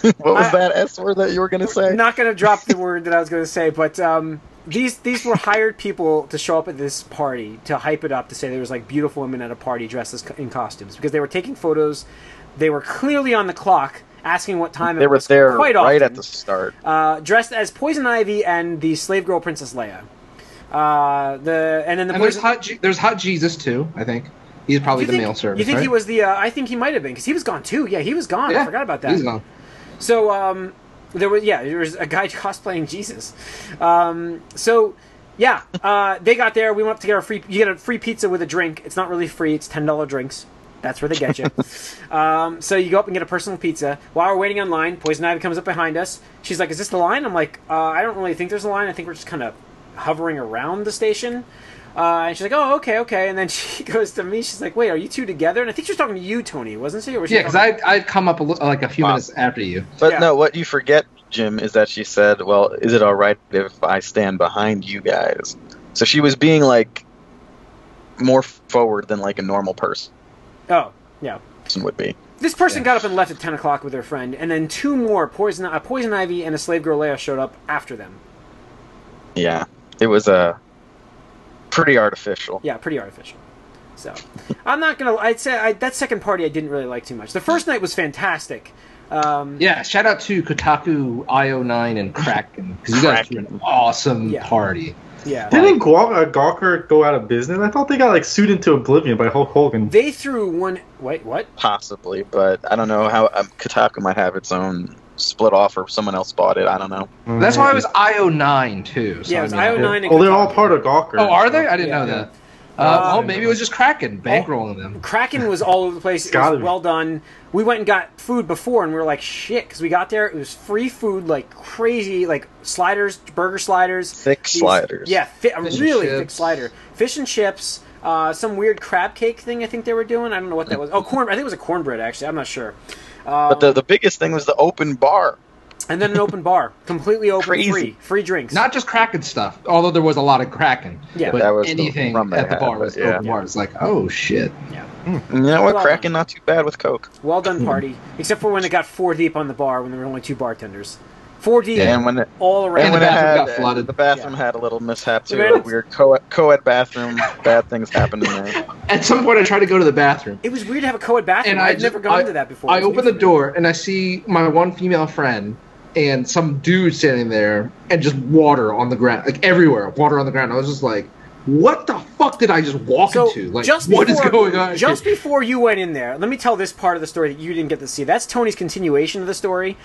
*laughs* what was I- that S word that you were gonna say? Not going to drop the word that I was going to say, but um, these these were hired people to show up at this party to hype it up to say there was like beautiful women at a party dressed as, in costumes because they were taking photos. They were clearly on the clock, asking what time They it were was. there quite right often at the start. uh, dressed as Poison Ivy and the slave girl Princess Leia. Uh, the and then the And there's hot, Je- there's hot Jesus too. I think. He's probably You the think, mail service. you think he was the? Uh, I think he might have been because he was gone too. Yeah, he was gone. I forgot about that. He's gone. So um, there was yeah, there was a guy *laughs* cosplaying Jesus. Um, so yeah, uh, they got there. We went up to get our free. You get a free pizza with a drink. It's not really free. It's ten dollar drinks. That's where they get you. *laughs* um, so you go up and get a personal pizza. While we're waiting on line, Poison Ivy comes up behind us. She's like, "Is this the line?" I'm like, uh, "I don't really think there's a line. I think we're just kind of hovering around the station." Uh, and she's like, "Oh, okay, okay." And then *laughs* she goes to me. She's like, "Wait, are you two together?" And I think she was talking to you, Tony, wasn't she? Or was she Yeah, because I I'd come up a, li- like a few Wow. minutes after you. But Yeah. no, what you forget, Jim, is that she said, "Well, is it all right if I stand behind you guys?" So she was being like more forward than like a normal person Oh, yeah. would be. This person Yeah. got up and left at ten o'clock with their friend, and then two more poison, uh, poison ivy and a slave girl Leia showed up after them. Yeah, it was a uh, pretty artificial. Yeah, pretty artificial. So, I'm not gonna. I'd say I, that second party I didn't really like too much. The first night was fantastic. Um, Yeah, shout out to Kotaku, IO9, and *laughs* Kraken because you guys threw an awesome Yeah. party. yeah. Didn't Gawk, uh, Gawker go out of business? I thought they got like sued into oblivion by Hulk Hogan. They threw one. Wait, what? Possibly, but I don't know how um, Kotaku might have its own split off or someone else bought it. I don't know. That's why it was IO9 too. So Yeah, it I was mean- IO9 and Oh, they're all part of Gawker. Oh, are they? I didn't Yeah. know that. Uh, Uh, well, maybe it was just Kraken bankrolling them. Kraken was all over the place. It was well done. We went and got food before, and we were like, shit, because we got there. It was free food, like crazy, like sliders, burger sliders. Thick These- sliders. Yeah, fi- a Fish and really thick slider. Fish and chips. Uh, some weird crab cake thing I think they were doing. I don't know what that was. Oh, corn. I think it was a cornbread actually. I'm not sure. Um, But the the biggest thing was the open bar. and then an open bar, completely open, Crazy. free, free drinks. Not just Kraken stuff, although there was a lot of Kraken. Yeah. but That was anything rum they at the had, bar was yeah. open bar. It's like, oh shit. yeah, And you know what? Well, Kraken not too bad with Coke. well done party. Except for when it got four deep on the bar when there were only two bartenders. Four deep, Yeah. And when it, all around. And when the it bathroom had, got flooded. the bathroom Yeah. had a little mishap too. Man, A weird co- co-ed bathroom. Bad things happened in there. *laughs* At some point, I tried to go to the bathroom, It was weird to have a co-ed bathroom. and I I'd just- never gone I- to that before. I It open the me. door and I see my one female friend and some dude standing there and just water on the ground, like everywhere, water on the ground. I was just like, "What the fuck did I just walk So into? Like, just what is before, going on?" Just here? before you went in there, let me tell this part of the story that you didn't get to see. That's Tony's continuation of the story.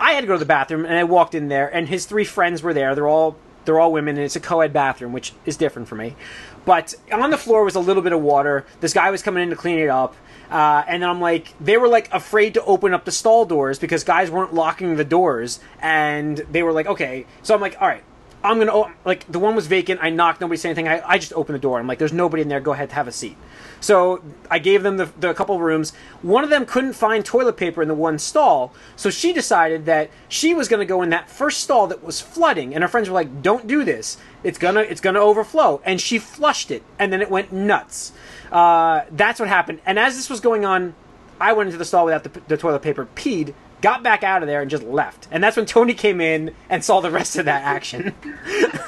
I had to go to the bathroom, and I walked in there, and his three friends were there. They're all they're all women, and it's a co-ed bathroom, which is different for me. But on the floor was a little bit of water. This guy was coming in to clean it up. Uh, and then I'm like, they were like afraid to open up the stall doors because guys weren't locking the doors, and they were like, okay. So I'm like, all right, I'm gonna like the one was vacant. I knocked, nobody said anything. I, I just opened the door. I'm like, there's nobody in there. Go ahead, have a seat. So I gave them the, the couple of rooms. One of them couldn't find toilet paper in the one stall, so she decided that she was going to go in that first stall that was flooding. And her friends were like, "Don't do this. It's gonna it's gonna overflow." And she flushed it, and then it went nuts. Uh, that's what happened. And as this was going on, I went into the stall without the, the toilet paper, peed, got back out of there, and just left. And that's when Tony came in and saw the rest of that action. *laughs*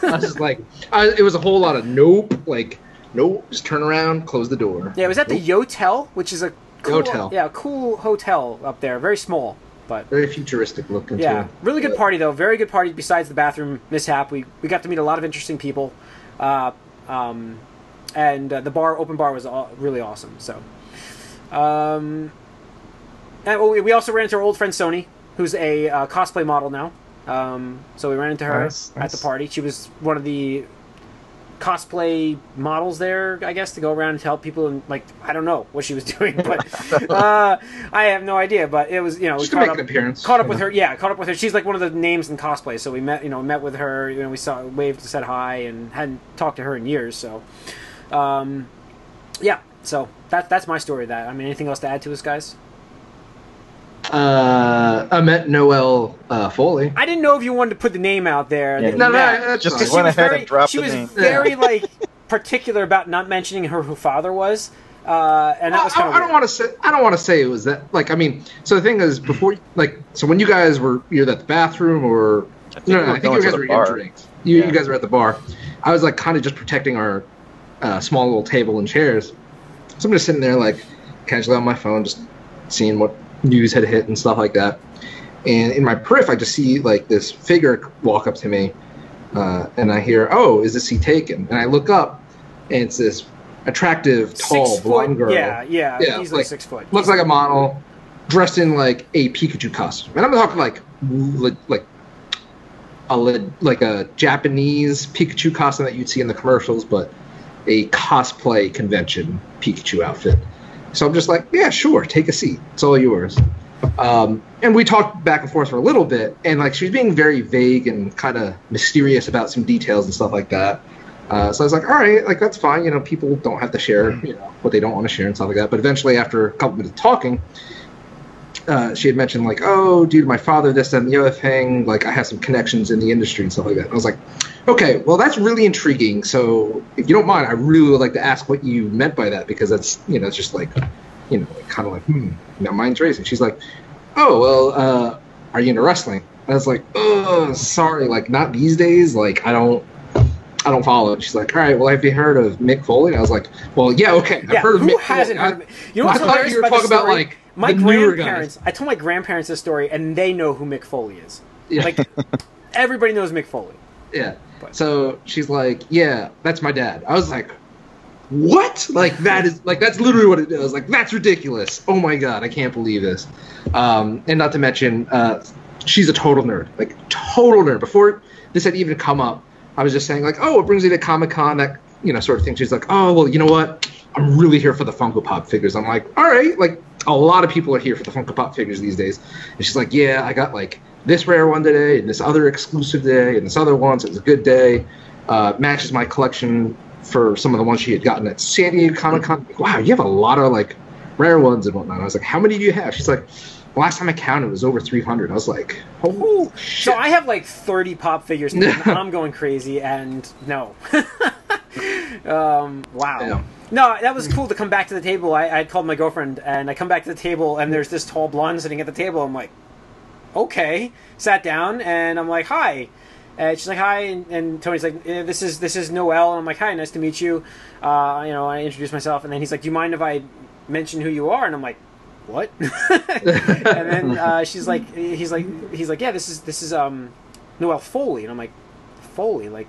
I was just like, I, it was a whole lot of nope, like nope, just turn around, close the door. Yeah, it was at the Nope. Yotel, which is a cool, Yotel. Yeah, cool hotel up there. Very small, but very futuristic looking. yeah, too. really good party though. Very good party. Besides the bathroom mishap, we we got to meet a lot of interesting people, uh, um, and uh, the bar, open bar, was all, really awesome. So, um, and we we also ran into our old friend Sony, who's a uh, cosplay model now. Um, so we ran into her Nice, at nice. the party. She was one of the cosplay models there, I guess, to go around and help people. And like, I don't know what she was *laughs* doing, but *laughs* uh, I have no idea. But it was, you know, we caught up, caught up you with her. Yeah, caught up with her. She's like one of the names in cosplay. So we met, you know, met with her. You know, we saw, waved, said hi, and hadn't talked to her in years. So, um, yeah. So that that's my story. Of that. I mean, anything else to add to this, guys? Uh, I met Noelle uh, Foley. I didn't know if you wanted to put the name out there. Yeah, that No, no, Just fine. she went was ahead very, and dropped she the was name. very like particular about not mentioning her who father was, uh, and that was I, kind of. I don't want to say. I don't want to say it was that. Like, I mean, so the thing is, before, like, so when you guys were either at the bathroom or I think no, no, I think you guys were bar. getting drinks. You, Yeah. you guys were at the bar. I was like kind of just protecting our uh, small little table and chairs. So I'm just sitting there like casually on my phone, just seeing what news had hit and stuff like that. And in my periph, I just see like this figure walk up to me, uh, and I hear, "Oh, is this he taken?" And I look up, and it's this attractive, tall, six blonde foot. girl. Yeah, yeah, Yeah, easily like, six foot. looks like a model, dressed in like a Pikachu costume, and I'm talking like like like a like a Japanese Pikachu costume that you'd see in the commercials, but a cosplay convention Pikachu outfit. So I'm just like, yeah, sure, take a seat. It's all yours. Um, and we talked back and forth for a little bit, and like she's being very vague and kind of mysterious about some details and stuff like that. Uh, so I was like, all right, like that's fine. You know, people don't have to share, you know, what they don't want to share and stuff like that. But eventually, after a couple minutes of talking, uh, she had mentioned like, oh, due to my father, this, and the other thing, like I have some connections in the industry and stuff like that. I was like, okay, well that's really intriguing. So if you don't mind, I really would like to ask what you meant by that because that's you know it's just like, you know, like, kind of like, hmm, now mine's racing. She's like, oh well, uh, are you into wrestling? I was like, oh, sorry, like not these days. Like I don't. I don't follow it. She's like, all right, well, have you heard of Mick Foley? And I was like, well, yeah, okay, I've yeah, heard of who Mick hasn't Foley. heard of it? You know I thought you were talking about like my grandparents. I told my grandparents this story, and they know who Mick Foley is. Yeah. Like *laughs* everybody knows Mick Foley. Yeah. But- So she's like, "Yeah, that's my dad." I was like, "What? Like that is like that's literally what it is. Like that's ridiculous. Oh my god, I can't believe this." Um, and not to mention, uh, she's a total nerd, like total nerd. Before this had even come up, I was just saying like, "Oh, it brings me to Comic Con," that you know sort of thing. She's like, "Oh, well, you know what? I'm really here for the Funko Pop figures." I'm like, "All right, like." A lot of people are here for the Funko Pop figures these days, and she's like, "Yeah, I got like this rare one today, and this other exclusive day, and this other one. So it's a good day. Uh, matches my collection for some of the ones she had gotten at San Diego Comic Con. Wow, you have a lot of like rare ones and whatnot. I was like, how many do you have? She's like, last time I counted, it was over 300. I was like, oh, So I have like 30 pop figures, *laughs* and I'm going crazy, and no. *laughs* um, wow. Yeah. No, that was cool to come back to the table. I, I called my girlfriend, and I come back to the table, and there's this tall blonde sitting at the table. I'm like, okay. Sat down, and I'm like, hi. And she's like, hi, and, and Tony's like, eh, this is this is Noelle, and I'm like, hi, nice to meet you. Uh, you know, I introduce myself, and then he's like, do you mind if I mention who you are? And I'm like, what? *laughs* and then uh, she's like, he's like, he's like, yeah, this is this is um, Noelle Foley, and I'm like, Foley, like,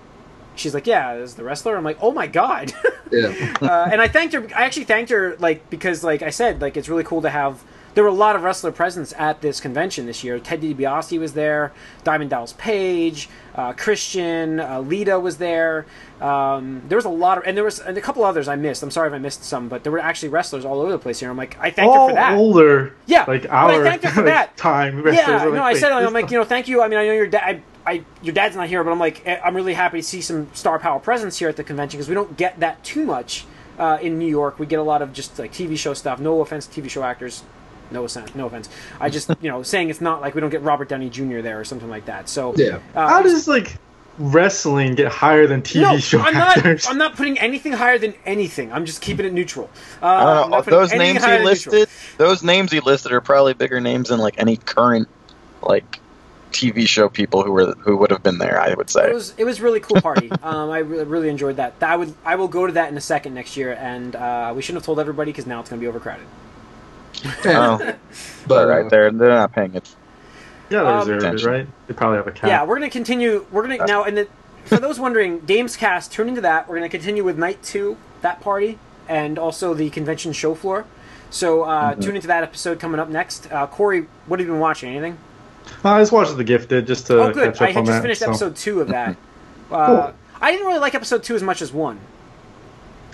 she's like, yeah, is the wrestler. I'm like, oh my god. *laughs* yeah, uh, and I thanked her. I actually thanked her, like because, like I said, like it's really cool to have. There were a lot of wrestler presence at this convention this year. Ted DiBiase was there, Diamond Dallas Page, uh, Christian, uh, Lita was there. Um, there was a lot of, and there was and a couple others I missed. I'm sorry if I missed some, but there were actually wrestlers all over the place here. I'm like, I thanked her for that. older, Yeah, like but I our thanked her for that. *laughs* time. Yeah, wrestlers are no, like, I said, I'm like, you know, thank you. I mean, I know your dad. I, I, your dad's not here, but I'm like, eh, I'm really happy to see some star power presence here at the convention because we don't get that too much uh, in New York. We get a lot of just like TV show stuff. No offense, to TV show actors. No offense. No offense. I just, *laughs* you know, saying it's not like we don't get Robert Downey Jr. there or something like that. So yeah. uh, How does like wrestling get higher than TV no, show I'm actors? not. I'm not putting anything higher than anything. I'm just keeping it neutral. Uh, I don't know. Those names he listed, those names he listed are probably bigger names than like any current like TV show people who were who would have been there. I would say. It was it was a really cool party. *laughs* um, I really, really enjoyed that. I would I will go to that in a second next year, and uh, we shouldn't have told everybody because now it's going to be overcrowded. Oh, but *laughs* but right there, they're not paying it. yeah, they um, reserve it, right? They probably have a cap. Yeah, we're going to continue. We're going to now, and the, for those wondering, Gamescast tune into that. We're going to continue with night two, that party, and also the convention show floor. So uh, tune into that episode coming up next. Uh, Corey, what have you been watching? Anything? Uh, I just watched The Gifted just to oh, good. catch up I had just that. finished so. episode two of that. *laughs* Uh, I didn't really like episode two as much as one.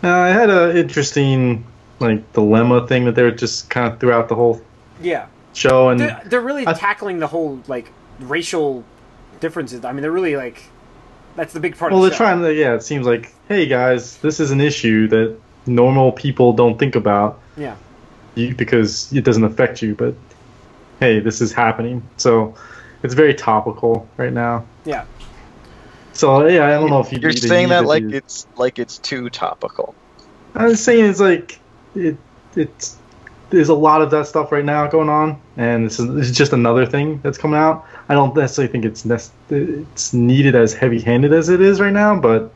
Uh, I had an interesting like dilemma thing that they were just kind of throughout the whole Yeah. show, and they're, they're really I- tackling the whole like racial differences. I mean, they're really like that's the big part. well, of they're show. trying to. Yeah, it seems like, hey guys, this is an issue that normal people don't think about Yeah, you, because it doesn't affect you, but hey, this is happening. So it's very topical right now. yeah. So yeah, I don't know if you You're saying that like to- it's like it's too topical. I was saying it's like it it's there's a lot of that stuff right now going on, and this is, this is just another thing that's coming out. I don't necessarily think it's nec- it's needed as heavy-handed as it is right now, but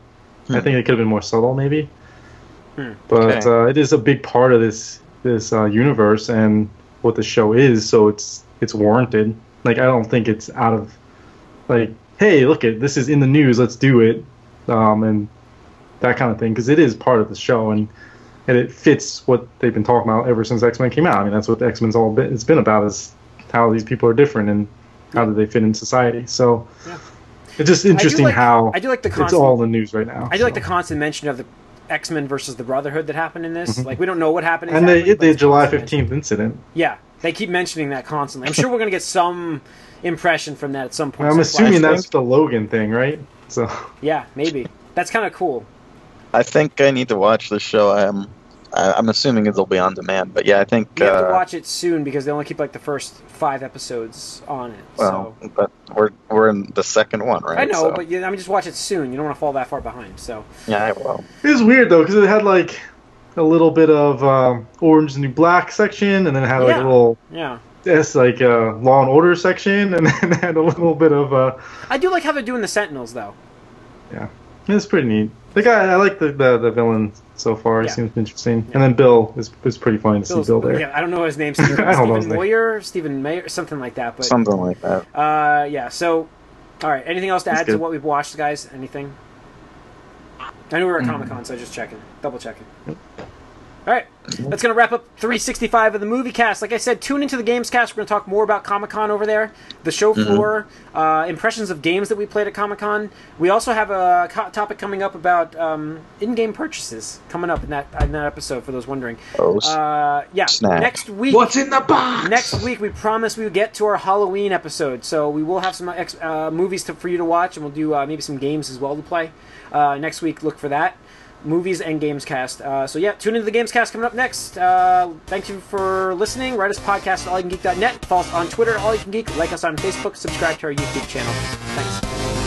I think it could have been more subtle, maybe. Hmm. But Okay. uh, it is a big part of this this uh, universe and what the show is, so it's it's warranted. Like I don't think it's out of like, hey, look at this is in the news, let's do it, um, and that kind of thing because it is part of the show and and it fits what they've been talking about ever since X Men came out. I mean, that's what X Men's all been, it's been about is how these people are different and how do they fit in society. So Yeah. it's just interesting like- how I do like the it's all in the news right now. I do like the constant mention of the X Men versus the Brotherhood that happened in this. Like we don't know what happened. Mm-hmm. and exactly, the the July fifteenth incident. Yeah, they keep mentioning that constantly. I'm sure we're gonna get some impression from that at some point. I'm Some assuming that's the Logan thing, right? So yeah, maybe that's kind of cool. I think I need to watch this show. I'm I, I'm assuming it'll be on demand, but yeah, I think. You have uh, to watch it soon because they only keep like the first five episodes on it. Well, so but we're we're in the second one, right? I know, So, but you, I mean, just watch it soon. You don't want to fall that far behind. So yeah, I will. it was weird though because it had like a little bit of um, Orange is the New Black section, and then it had like Yeah. a little yeah, it's like uh, Law and Order section, *laughs* and then it had a little bit of uh, I do like how they're doing the Sentinels though. yeah, it's pretty neat. The guy I like the the, the villain so far. He Yeah. seems interesting, and then Bill is is pretty funny to see Bill there. Yeah, I don't know his name. *laughs* Stephen, I don't know Stephen his name. Moyer, Stephen Mayer, something like that. But Something like that. uh, yeah. So, all right. Anything else to That's add to what we've watched, guys? Anything? I knew we were Mm. at Comic Con, so I just checking, double checking. All right, that's going to wrap up 365 of the movie cast. Like I said, tune into the games cast. We're going to talk more about Comic Con over there, the show floor, uh, impressions of games that we played at Comic Con. We also have a co- topic coming up about um, in-game purchases coming up in that in that episode. For those wondering, Oh, uh, yeah, Snap. next week. What's in the box? Next week, we promise we will get to our Halloween episode, so we will have some ex- uh, movies to, for you to watch, and we'll do uh, maybe some games as well to play. Uh, next week, look for that. Movies and Games Cast. Uh, so, yeah, tune into the Games Cast coming up next. Uh, thank you for listening. Write us podcast at allyoucangeek.net. Follow us on Twitter, All You Can Geek. Like us on Facebook. Subscribe to our YouTube channel. Thanks.